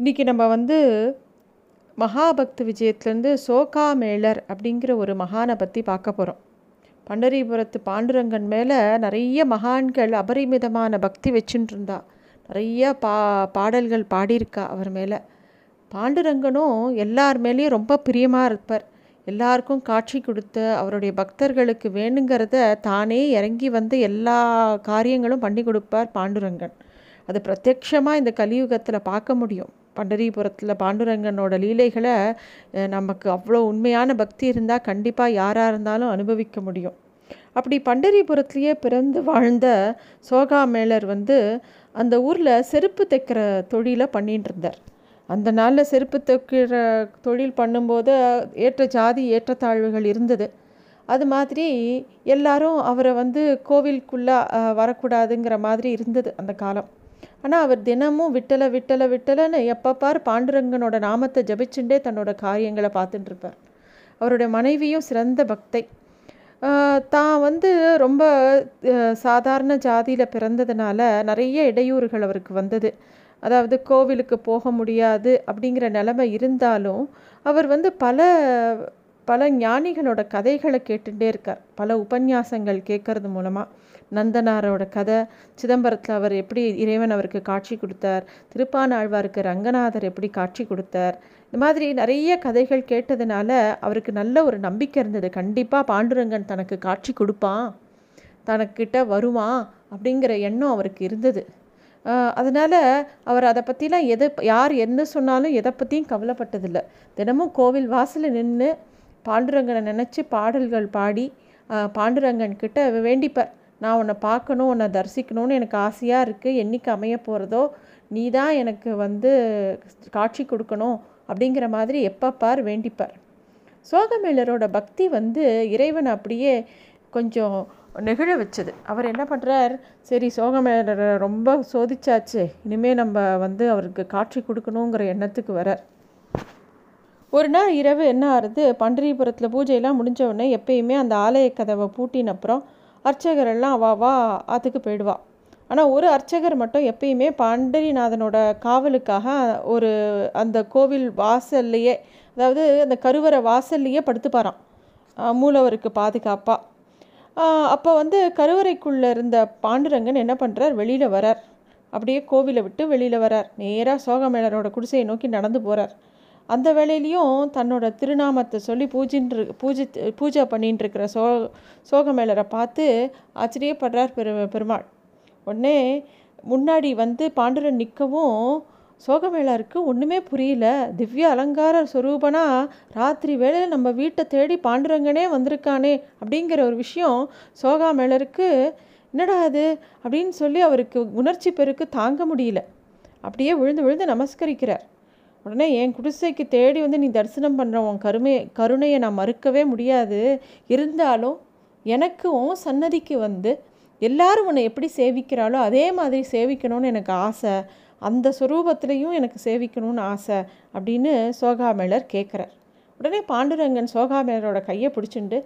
இன்றைக்கி நம்ம வந்து மகாபக்த விஜயத்துலேருந்து சோகா மேளர் அப்படிங்கிற ஒரு மகானை பற்றி பார்க்க போகிறோம் பண்டரிபுரத்து பாண்டுரங்கன் மேலே நிறைய மகான்கள் அபரிமிதமான பக்தி வச்சுட்டு இருந்தா. நிறைய பா பாடல்கள் பாடியிருக்கா அவர் மேலே. பாண்டுரங்கனும் எல்லார் மேலேயும் ரொம்ப பிரியமாக இருப்பார். எல்லாருக்கும் காட்சி கொடுத்து அவருடைய பக்தர்களுக்கு வேணுங்கிறத தானே இறங்கி வந்து எல்லா காரியங்களும் பண்ணி கொடுப்பார் பாண்டுரங்கன். அது பிரத்யக்ஷமாக இந்த கலியுகத்தில் பார்க்க முடியும். பண்டரிபுரத்தில் பாண்டுரங்கனோட லீலைகளை நமக்கு அவ்வளோ உண்மையான பக்தி இருந்தால் கண்டிப்பாக யாராக இருந்தாலும் அனுபவிக்க முடியும். அப்படி பண்டரிபுரத்துலேயே பிறந்து வாழ்ந்த சோகா மேலர் வந்து அந்த ஊரில் செருப்பு தைக்கிற தொழிலை பண்ணிகிட்டு இருந்தார் அந்த நாளில் செருப்பு தைக்கிற தொழில் பண்ணும்போது ஏற்ற ஜாதி ஏற்றத்தாழ்வுகள் இருந்தது. அது மாதிரி எல்லாரும் அவரை வந்து கோவிலுக்குள்ளே வரக்கூடாதுங்கிற மாதிரி இருந்தது அந்த காலம். ஆனால் அவர் தினமும் விட்டலை விட்டலை விட்டலைன்னு எப்பப்பார் பாண்டுரங்கனோட நாமத்தை ஜபிச்சுட்டே தன்னோட காரியங்களை பார்த்துட்டு இருப்பார் அவருடைய மனைவியும் சிறந்த பக்தை. தான் வந்து ரொம்ப சாதாரண ஜாதியில் பிறந்ததுனால நிறைய இடையூறுகள் அவருக்கு வந்தது. அதாவது கோவிலுக்கு போக முடியாது அப்படிங்கிற நிலைமை இருந்தாலும் அவர் வந்து பல பல ஞானிகளோட கதைகளை கேட்டுகிட்டே இருக்கார். பல உபன்யாசங்கள் கேட்கறது மூலமாக நந்தனாரோட கதை. சிதம்பரத்தில் அவர் எப்படி இறைவன் அவருக்கு காட்சி கொடுத்தார்? திருப்பானாழ்வாருக்கு ரங்கநாதர் எப்படி காட்சி கொடுத்தார்? இந்த மாதிரி நிறைய கதைகள் கேட்டதுனால அவருக்கு நல்ல ஒரு நம்பிக்கை இருந்தது. கண்டிப்பாக பாண்டுரங்கன் தனக்கு காட்சி கொடுப்பான். தனக்கிட்ட வருவான் அப்படிங்கிற எண்ணம் அவருக்கு இருந்தது. அதனால் அவர் அதை பற்றிலாம் எதை யார் என்ன சொன்னாலும் எதை பற்றியும் கவலைப்பட்டதில்லை. தினமும் கோவில் வாசலில் நின்று பாண்டுரங்கனை நினச்சி பாடல்கள் பாடி பாண்டுரங்கன் கிட்ட வேண்டிப்பார் நான் உன்னை பார்க்கணும் உன்னை தரிசிக்கணும்னு எனக்கு ஆசையாக இருக்குது என்றைக்கு அமைய போகிறதோ நீ தான் எனக்கு வந்து காட்சி கொடுக்கணும் அப்படிங்கிற மாதிரி எப்பப்பார் வேண்டிப்பார். சோகமேலரோட பக்தி வந்து இறைவன் அப்படியே கொஞ்சம் நெகிழ வச்சது. அவர் என்ன பண்ணுறார் சரி சோகமேலரை ரொம்ப சோதிச்சாச்சு. இனிமேல் நம்ம வந்து அவருக்கு காட்சி கொடுக்கணுங்கிற எண்ணத்துக்கு வரார். ஒரு நாள் இரவு என்ன ஆறுது? பண்டரிபுரத்தில் பூஜையெல்லாம் முடிஞ்ச உடனே எப்பயுமே அந்த ஆலய கதவை பூட்டின அப்புறம் அர்ச்சகரெல்லாம் வா வா ஆற்றுக்கு போயிடுவா. ஆனால் ஒரு அர்ச்சகர் மட்டும் எப்பயுமே பாண்டரிநாதனோட காவலுக்காக ஒரு அந்த கோவில் வாசல்லையே அதாவது அந்த கருவறை வாசல்லையே படுத்துப்பாரான் மூலவருக்கு பாதுகாப்பாக அப்போ வந்து கருவறைக்குள்ளே இருந்த பாண்டுரங்கன் என்ன பண்ணுறார் வெளியில் வரார். அப்படியே கோவிலை விட்டு வெளியில் வரார். நேராக சோகமேளரோட குடிசையை நோக்கி நடந்து போகிறார் அந்த வேலையிலையும் தன்னோட திருநாமத்தை சொல்லி பூஜின்று பூஜி பூஜை பண்ணின்னு இருக்கிற சோ சோகமேளரை பார்த்து ஆச்சரியப்படுறார் பெரு பெருமாள். உடனே முன்னாடி வந்து பாண்டுரன் நிற்கவும் சோகமேளருக்கு ஒன்றுமே புரியல. திவ்ய அலங்கார ஸ்வரூபனா ராத்திரி வேளையில் நம்ம வீட்டை தேடி பாண்டுரங்கனே வந்திருக்கானே அப்படிங்கிற ஒரு விஷயம் சோகாமேளருக்கு என்னடா அது அப்படின்னு சொல்லி அவருக்கு உணர்ச்சி பெருக்கு தாங்க முடியல. அப்படியே விழுந்து விழுந்து நமஸ்கரிக்கிறார். உடனே என் குடிசைக்கு தேடி வந்து நீ தரிசனம் பண்ணுற உன் கருமை கருணையை நான் மறுக்கவே முடியாது. இருந்தாலும் எனக்கு உன் சன்னதிக்கு வந்து எல்லாரும் உன்னை எப்படி சேவிக்கிறாளோ அதே மாதிரி சேவிக்கணும்னு எனக்கு ஆசை. அந்த சுரூபத்திலையும் எனக்கு சேவிக்கணும்னு ஆசை அப்படின்னு சோகாமேளர் கேட்குறார் உடனே பாண்டுரங்கன் சோகாமேளரோட கையை பிடிச்சிண்டு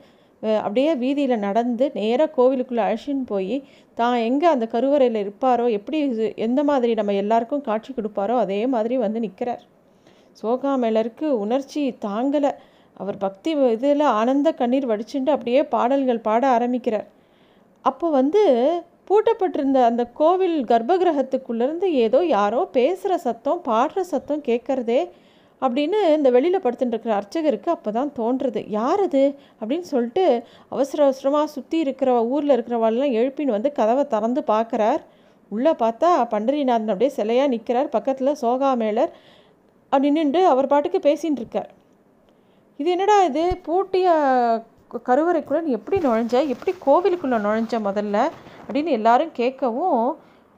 அப்படியே வீதியில் நடந்து நேராக கோவிலுக்குள்ளே அழைச்சின்னு போய் தான் எங்கே அந்த கருவறையில் இருப்பாரோ எப்படி எந்த மாதிரி நம்ம எல்லாருக்கும் காட்சி கொடுப்பாரோ அதே மாதிரி வந்து நிற்கிறார் சோகாமேளருக்கு உணர்ச்சி தாங்கலை. அவர் பக்தி இதில் ஆனந்த கண்ணீர் வடிச்சுட்டு அப்படியே பாடல்கள் பாட ஆரம்பிக்கிறார். அப்போ வந்து பூட்டப்பட்டிருந்த அந்த கோவில் கர்ப்பகிரகத்துக்குள்ளேருந்து ஏதோ யாரோ பேசுகிற சத்தம் பாடுற சத்தம் கேட்குறதே அப்படின்னு இந்த வெளியில் படுத்துட்டுருக்கிற அர்ச்சகருக்கு அப்போ தான் தோன்றுறது. யார் அது? அப்படின்னு சொல்லிட்டு அவசர அவசரமாக சுற்றி இருக்கிற ஊரில் இருக்கிறவாள்லாம் எழுப்பின்னு வந்து கதவை திறந்து பார்க்குறார் உள்ளே பார்த்தா பண்டரிநாதன் அப்படியே சிலையாக நிற்கிறார் பக்கத்தில் சோகாமேளர் நின்றுண்டு அவர் பாட்டுக்கு பேசின்னு இருக்கார். இது என்னடா இது? பூட்டிய கருவறைக்குள்ளே நீ எப்படி நுழைஞ்ச? எப்படி கோவிலுக்குள்ளே நுழைஞ்ச முதல்ல? அப்படின்னு எல்லாரும் கேட்கவும்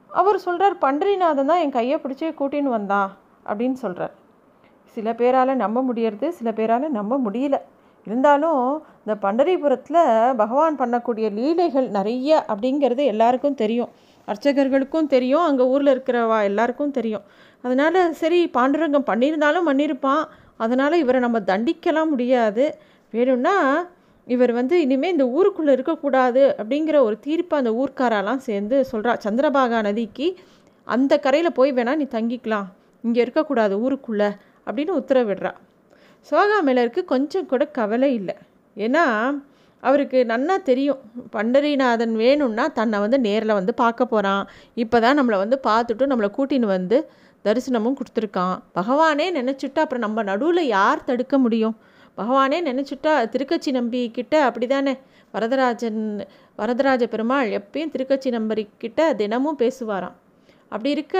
அவர் சொல்கிறார் பண்டரிநாதன் தான் என் கையை பிடிச்சி கூட்டின்னு வந்தான் அப்படின்னு சொல்கிறார் சில பேரால் நம்ப முடியறது சில பேரால் நம்ப முடியல. இருந்தாலும் இந்த பண்டரிபுரத்தில் பகவான் பண்ணக்கூடிய லீலைகள் நிறைய அப்படிங்கிறது எல்லாருக்கும் தெரியும். அர்ச்சகர்களுக்கும் தெரியும் அங்கே ஊரில் இருக்கிறவா எல்லாருக்கும் தெரியும். அதனால் சரி பாண்டுரங்கம் பண்ணியிருந்தாலும் பண்ணியிருப்பான். அதனால் இவரை நம்ம தண்டிக்கலாம் முடியாது. வேணும்னா இவர் வந்து இனிமேல் இந்த ஊருக்குள்ளே இருக்கக்கூடாது அப்படிங்கிற ஒரு தீர்ப்பை அந்த ஊர்க்காரெல்லாம் சேர்ந்து சொல்கிறா சந்திரபாகா நதிக்கு அந்த கரையில் போய் வேணால் நீ தங்கிக்கலாம். இங்கே இருக்கக்கூடாது ஊருக்குள்ளே அப்படின்னு உத்தரவிடுறா. சோகாமேலருக்கு கொஞ்சம் கூட கவலை இல்லை. ஏன்னா அவருக்கு நன்னா தெரியும். பண்டரிநாதன் வேணும்னா தன்னை வந்து நேரில் வந்து பார்க்க போகிறான் இப்போ தான் நம்மளை வந்து பார்த்துட்டு நம்மளை கூட்டின்னு வந்து தரிசனமும் கொடுத்துருக்கான். பகவானே நினச்சிட்டா அப்புறம் நம்ம நடுவில் யார் தடுக்க முடியும்? பகவானே நினச்சிட்டா திருக்கச்சி நம்பிக்கிட்ட அப்படி தானே வரதராஜன் வரதராஜ பெருமாள் எப்பயும் திருக்கச்சி நம்பரிக்கிட்ட தினமும் பேசுவாராம். அப்படி இருக்க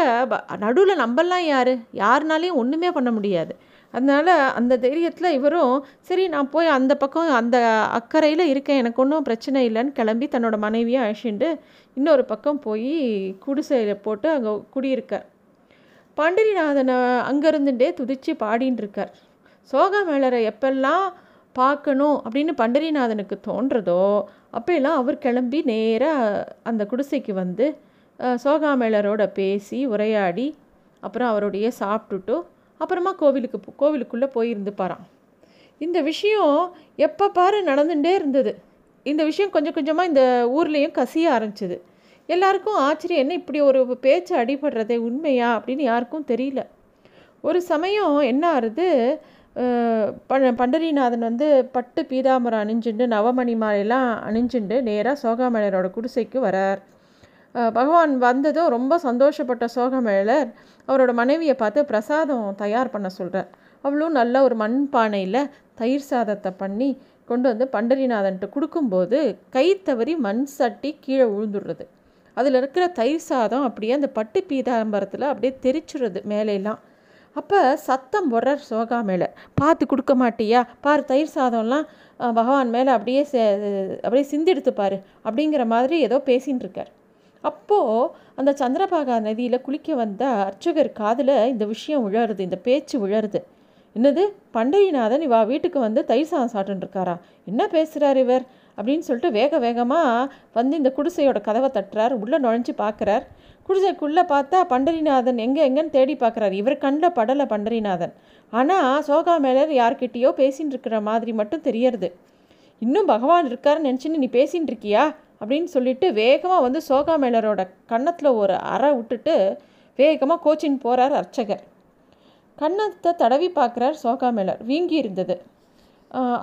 நடுவில் நம்பலாம் யார்? யாருனாலையும் ஒன்றுமே பண்ண முடியாது. அதனால் அந்த தைரியத்தில் இவரும் சரி நான் போய் அந்த பக்கம் அந்த அக்கறையில் இருக்கேன். எனக்கு ஒன்றும் பிரச்சனை இல்லைன்னு கிளம்பி தன்னோட மனைவியை அழைச்சிட்டு இன்னொரு பக்கம் போய் குடிசையில் போட்டு அங்கே குடியிருக்கார். பாண்டிரிநாதனை அங்கேருந்துட்டே துதித்து பாடின்னு இருக்கார். சோகா மேலரை எப்பெல்லாம் பார்க்கணும் அப்படின்னு பண்டரிநாதனுக்கு தோன்றதோ அப்போல்லாம் அவர் கிளம்பி நேராக அந்த குடிசைக்கு வந்து சோகாமேளரோட பேசி உரையாடி அப்புறம் அவருடைய சாப்பிட்டுட்டு அப்புறமா கோவிலுக்கு கோவிலுக்குள்ளே போயிருந்துப்பாராம். இந்த விஷயம் எப்போ பாரு நடந்துகிட்டே இருந்தது. இந்த விஷயம் கொஞ்சம் கொஞ்சமாக இந்த ஊர்லேயும் கசிய ஆரம்பிச்சிது. எல்லாருக்கும் ஆச்சரியம் என்ன இப்படி ஒரு பேச்சு அடிபடுறதே உண்மையா அப்படின்னு யாருக்கும் தெரியல. ஒரு சமயம் என்ன ஆறுது ப பண்டரிநாதன் வந்து பட்டு பீதாமரம் அணிஞ்சுண்டு நவமணி மாலையெல்லாம் அணிஞ்சுண்டு நேராக சோகாமலரோட குடிசைக்கு வரார். பகவான் வந்ததும் ரொம்ப சந்தோஷப்பட்ட சோகமேளர் அவரோட மனைவியை பார்த்து பிரசாதம் தயார் பண்ண சொல்கிறார் அவளும் நல்ல ஒரு மண் பானையில் தயிர் சாதத்தை பண்ணி கொண்டு வந்து பண்டரிநாதன்ட்டு கொடுக்கும்போது கை தவறி மண் சட்டி கீழே விழுந்துடுறது அதில் இருக்கிற தயிர் சாதம் அப்படியே அந்த பட்டு பீதாம்பரத்தில் அப்படியே தெரிச்சுடுறது மேலையெல்லாம் அப்போ சத்தம் போடுறார் சோகா மேலே பார்த்து கொடுக்க மாட்டியா? பாரு தயிர் சாதம்லாம் பகவான் மேலே அப்படியே அப்படியே சிந்தி எடுத்துப்பார் அப்படிங்கிற மாதிரி ஏதோ பேசின்னு இருக்கார் அப்போது அந்த சந்திரபாகா நதியில் குளிக்க வந்த அர்ச்சகர் காதில் இந்த விஷயம் விழருது இந்த பேச்சு விழருது என்னது? பண்டையநாதன் இவா வீட்டுக்கு வந்து தயிர் சாதம் சாப்பிட்டுருக்காரா என்ன பேசுகிறார் இவர்? அப்படின்னு சொல்லிட்டு வேக வேகமாக வந்து இந்த குடிசையோட கதவை தட்டுறார். உள்ளே நுழைஞ்சு பார்க்குறார் குடிசைக்குள்ளே பார்த்தா பண்டரிநாதன் எங்கே எங்கேன்னு தேடி பார்க்குறாரு இவர் கண்ணில் படலை பண்டரிநாதன் ஆனால் சோகா மேலர் யார்கிட்டேயோ பேசின்னு இருக்கிற மாதிரி மட்டும் தெரியறது. இன்னும் பகவான் இருக்காருன்னு நினச்சின்னு நீ பேசின்னு இருக்கியா? அப்படின்னு சொல்லிட்டு வேகமாக வந்து சோகா மேலரோட கன்னத்தில் ஒரு அறை விட்டுட்டு வேகமாக கோச்சின் போகிறார் அர்ச்சகர். கன்னத்தை தடவி பார்க்குறார் சோகா மேலர். வீங்கி இருந்தது.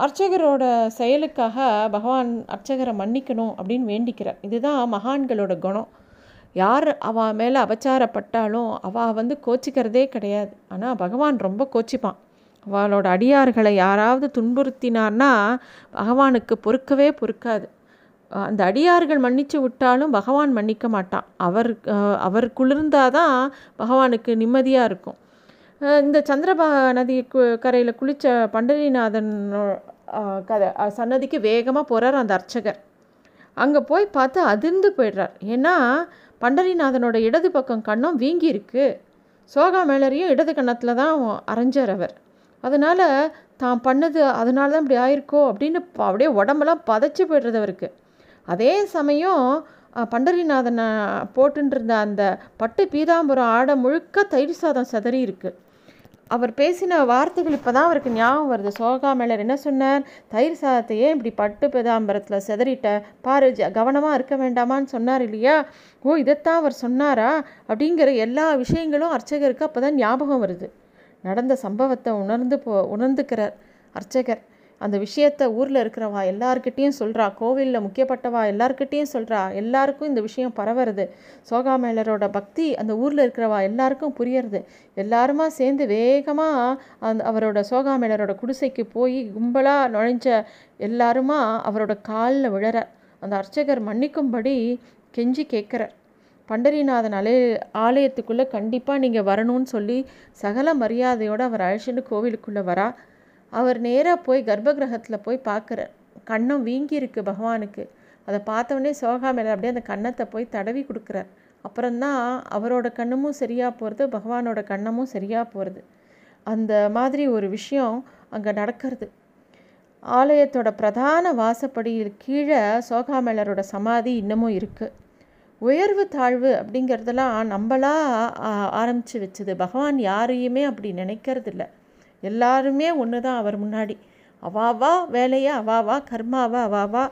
அர்ச்சகரோட செயலுக்காக பகவான் அர்ச்சகரை மன்னிக்கணும் அப்படின்னு வேண்டிக்கிறார். இதுதான் மகான்களோட குணம். யார் அவள் மேலே அபச்சாரப்பட்டாலும் அவள் வந்து கோச்சிக்கிறதே கிடையாது. ஆனால் பகவான் ரொம்ப கோச்சிப்பான். அவளோட அடியார்களை யாராவது துன்புறுத்தினார்னா பகவானுக்கு பொறுக்கவே பொறுக்காது. அந்த அடியார்கள் மன்னிச்சு விட்டாலும் பகவான் மன்னிக்க மாட்டான். அவர் அவர் குளிர்ந்தாதான் பகவானுக்கு நிம்மதியாக இருக்கும். இந்த சந்திரபா நதி கரையில் குளித்த பண்டரிநாதன் கதை சன்னதிக்கு வேகமாக போகிறார் அந்த அர்ச்சகர். அங்கே போய் பார்த்து அதிர்ந்து போயிடுறார். ஏன்னா பண்டரிநாதனோட இடது பக்கம் கண்ணம் வீங்கி இருக்கு. சோகா மேலரையும் இடது கண்ணத்தில் தான் அரைஞ்சார் அவர். அதனால் தான் பண்ணது அதனால தான் இப்படி ஆயிருக்கோ அப்படின்னு அப்படியே உடம்பெல்லாம் பதைச்சி போய்டுறது அவருக்கு. அதே சமயம் பண்டரிநாதனை போட்டுருந்த அந்த பட்டு பீதாம்பரம் ஆட முழுக்க தயிர் சாதம் சதறி இருக்குது அவர் பேசின வார்த்தைகள் இப்போ தான் அவருக்கு ஞாபகம் வருது. சோகா மேலர் என்ன சொன்னார்? தயிர் சாதத்தையே இப்படி பட்டு பீதாம்பரத்தில் செதறிட்ட? பாரு கவனமாக இருக்க வேண்டாமான்னு சொன்னார் இல்லையா? ஓ இதைத்தான் அவர் சொன்னாரா? அப்படிங்கிற எல்லா விஷயங்களும் அர்ச்சகருக்கு அப்போ தான் ஞாபகம் வருது. நடந்த சம்பவத்தை உணர்ந்து போ உணர்ந்துக்கிறார் அர்ச்சகர். அந்த விஷயத்த ஊரில் இருக்கிறவா எல்லாருக்கிட்டேயும் சொல்கிறா கோவிலில் முக்கியப்பட்டவா எல்லாருக்கிட்டேயும் சொல்கிறா எல்லாருக்கும் இந்த விஷயம் பரவுறது. சோகாமேலரோட பக்தி அந்த ஊரில் இருக்கிறவா எல்லாருக்கும் புரியறது. எல்லாருமா சேர்ந்து வேகமாக அந்த அவரோட சோகாமேலரோட குடிசைக்கு போய் கும்பலாக நுழைஞ்ச எல்லாருமா அவரோட காலில் விழற. அந்த அர்ச்சகர் மன்னிக்கும்படி கெஞ்சி கேட்குறார் பண்டரிநாதன் அலே ஆலயத்துக்குள்ளே கண்டிப்பாக நீங்கள் வரணும்னு சொல்லி சகல மரியாதையோடு அவர் அழைச்சிட்டு கோவிலுக்குள்ளே வரா. அவர் நேராக போய் கர்ப்பகிரகத்தில் போய் பார்க்குறார் கண்ணம் வீங்கியிருக்கு பகவானுக்கு. அதை பார்த்தவொடனே சோகா மேலே அப்படியே அந்த கண்ணத்தை போய் தடவி கொடுக்குறார். அப்புறம்தான் அவரோட கண்ணமும் சரியாக போகிறது பகவானோட கண்ணமும் சரியாக போகிறது அந்த மாதிரி ஒரு விஷயம் அங்கே நடக்கிறது. ஆலயத்தோட பிரதான வாசப்படியில் கீழே சோகாமேலரோட சமாதி இன்னமும் இருக்குது உயர்வு தாழ்வு அப்படிங்கிறதெல்லாம் நம்மளா ஆரம்பித்து வச்சது. பகவான் யாரையுமே அப்படி நினைக்கிறதில்ல. எல்லாருமே ஒன்று தான் அவர் முன்னாடி. அவாவா வேலையை அவாவா கர்மாவா அவாவா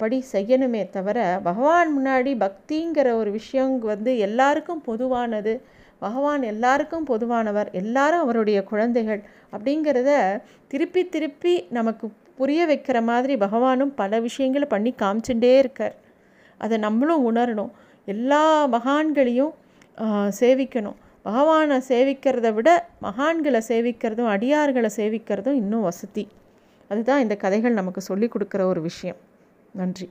படி செய்யணுமே தவிர பகவான் முன்னாடி பக்திங்கிற ஒரு விஷயம் வந்து எல்லாருக்கும் பொதுவானது. பகவான் எல்லாருக்கும் பொதுவானவர். எல்லாரும் அவருடைய குழந்தைகள் அப்படிங்கிறத திருப்பி திருப்பி நமக்கு புரிய வைக்கிற மாதிரி பகவானும் பல விஷயங்களை பண்ணி காமிச்சுட்டே இருக்கார். அதை நம்மளும் உணரணும். எல்லா மகான்களையும் சேவிக்கணும். பகவானை சேவிக்கிறத விட மகான்களை சேவிக்கிறதும் அடியார்களை சேவிக்கிறதும் இன்னும் வசதி. அதுதான் இந்த கதைகள் நமக்கு சொல்லிக் கொடுக்குற ஒரு விஷயம். நன்றி.